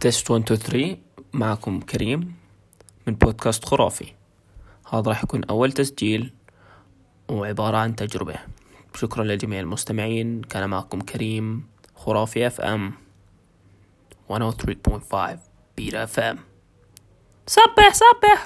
test 1 2 3 معكم كريم من بودكاست خرافي. هذا راح يكون أول تسجيل وعبارة عن تجربة. شكرا لجميع المستمعين. كان معكم كريم خرافي FM 103.5 بيتا FM صبح صبح.